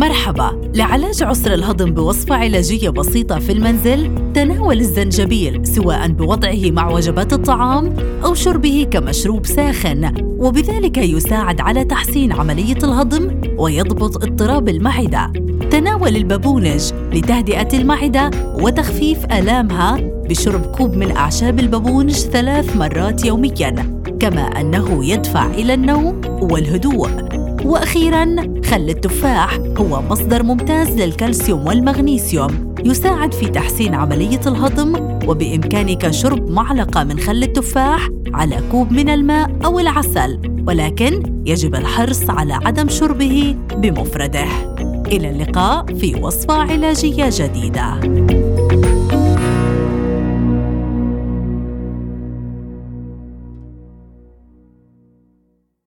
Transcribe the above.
مرحبا. لعلاج عسر الهضم بوصفة علاجية بسيطة في المنزل تناول الزنجبيل سواء بوضعه مع وجبات الطعام أو شربه كمشروب ساخن. وبذلك يساعد على تحسين عملية الهضم ويضبط اضطراب المعدة. تناول البابونج لتهدئة المعدة وتخفيف آلامها بشرب كوب من أعشاب البابونج ثلاث مرات يومياً كما أنه يدفع إلى النوم والهدوء. وأخيرا خل التفاح هو مصدر ممتاز للكالسيوم والمغنيسيوم يساعد في تحسين عملية الهضم وبإمكانك شرب معلقة من خل التفاح على كوب من الماء أو العسل ولكن يجب الحرص على عدم شربه بمفرده. إلى اللقاء في وصفة علاجية جديدة.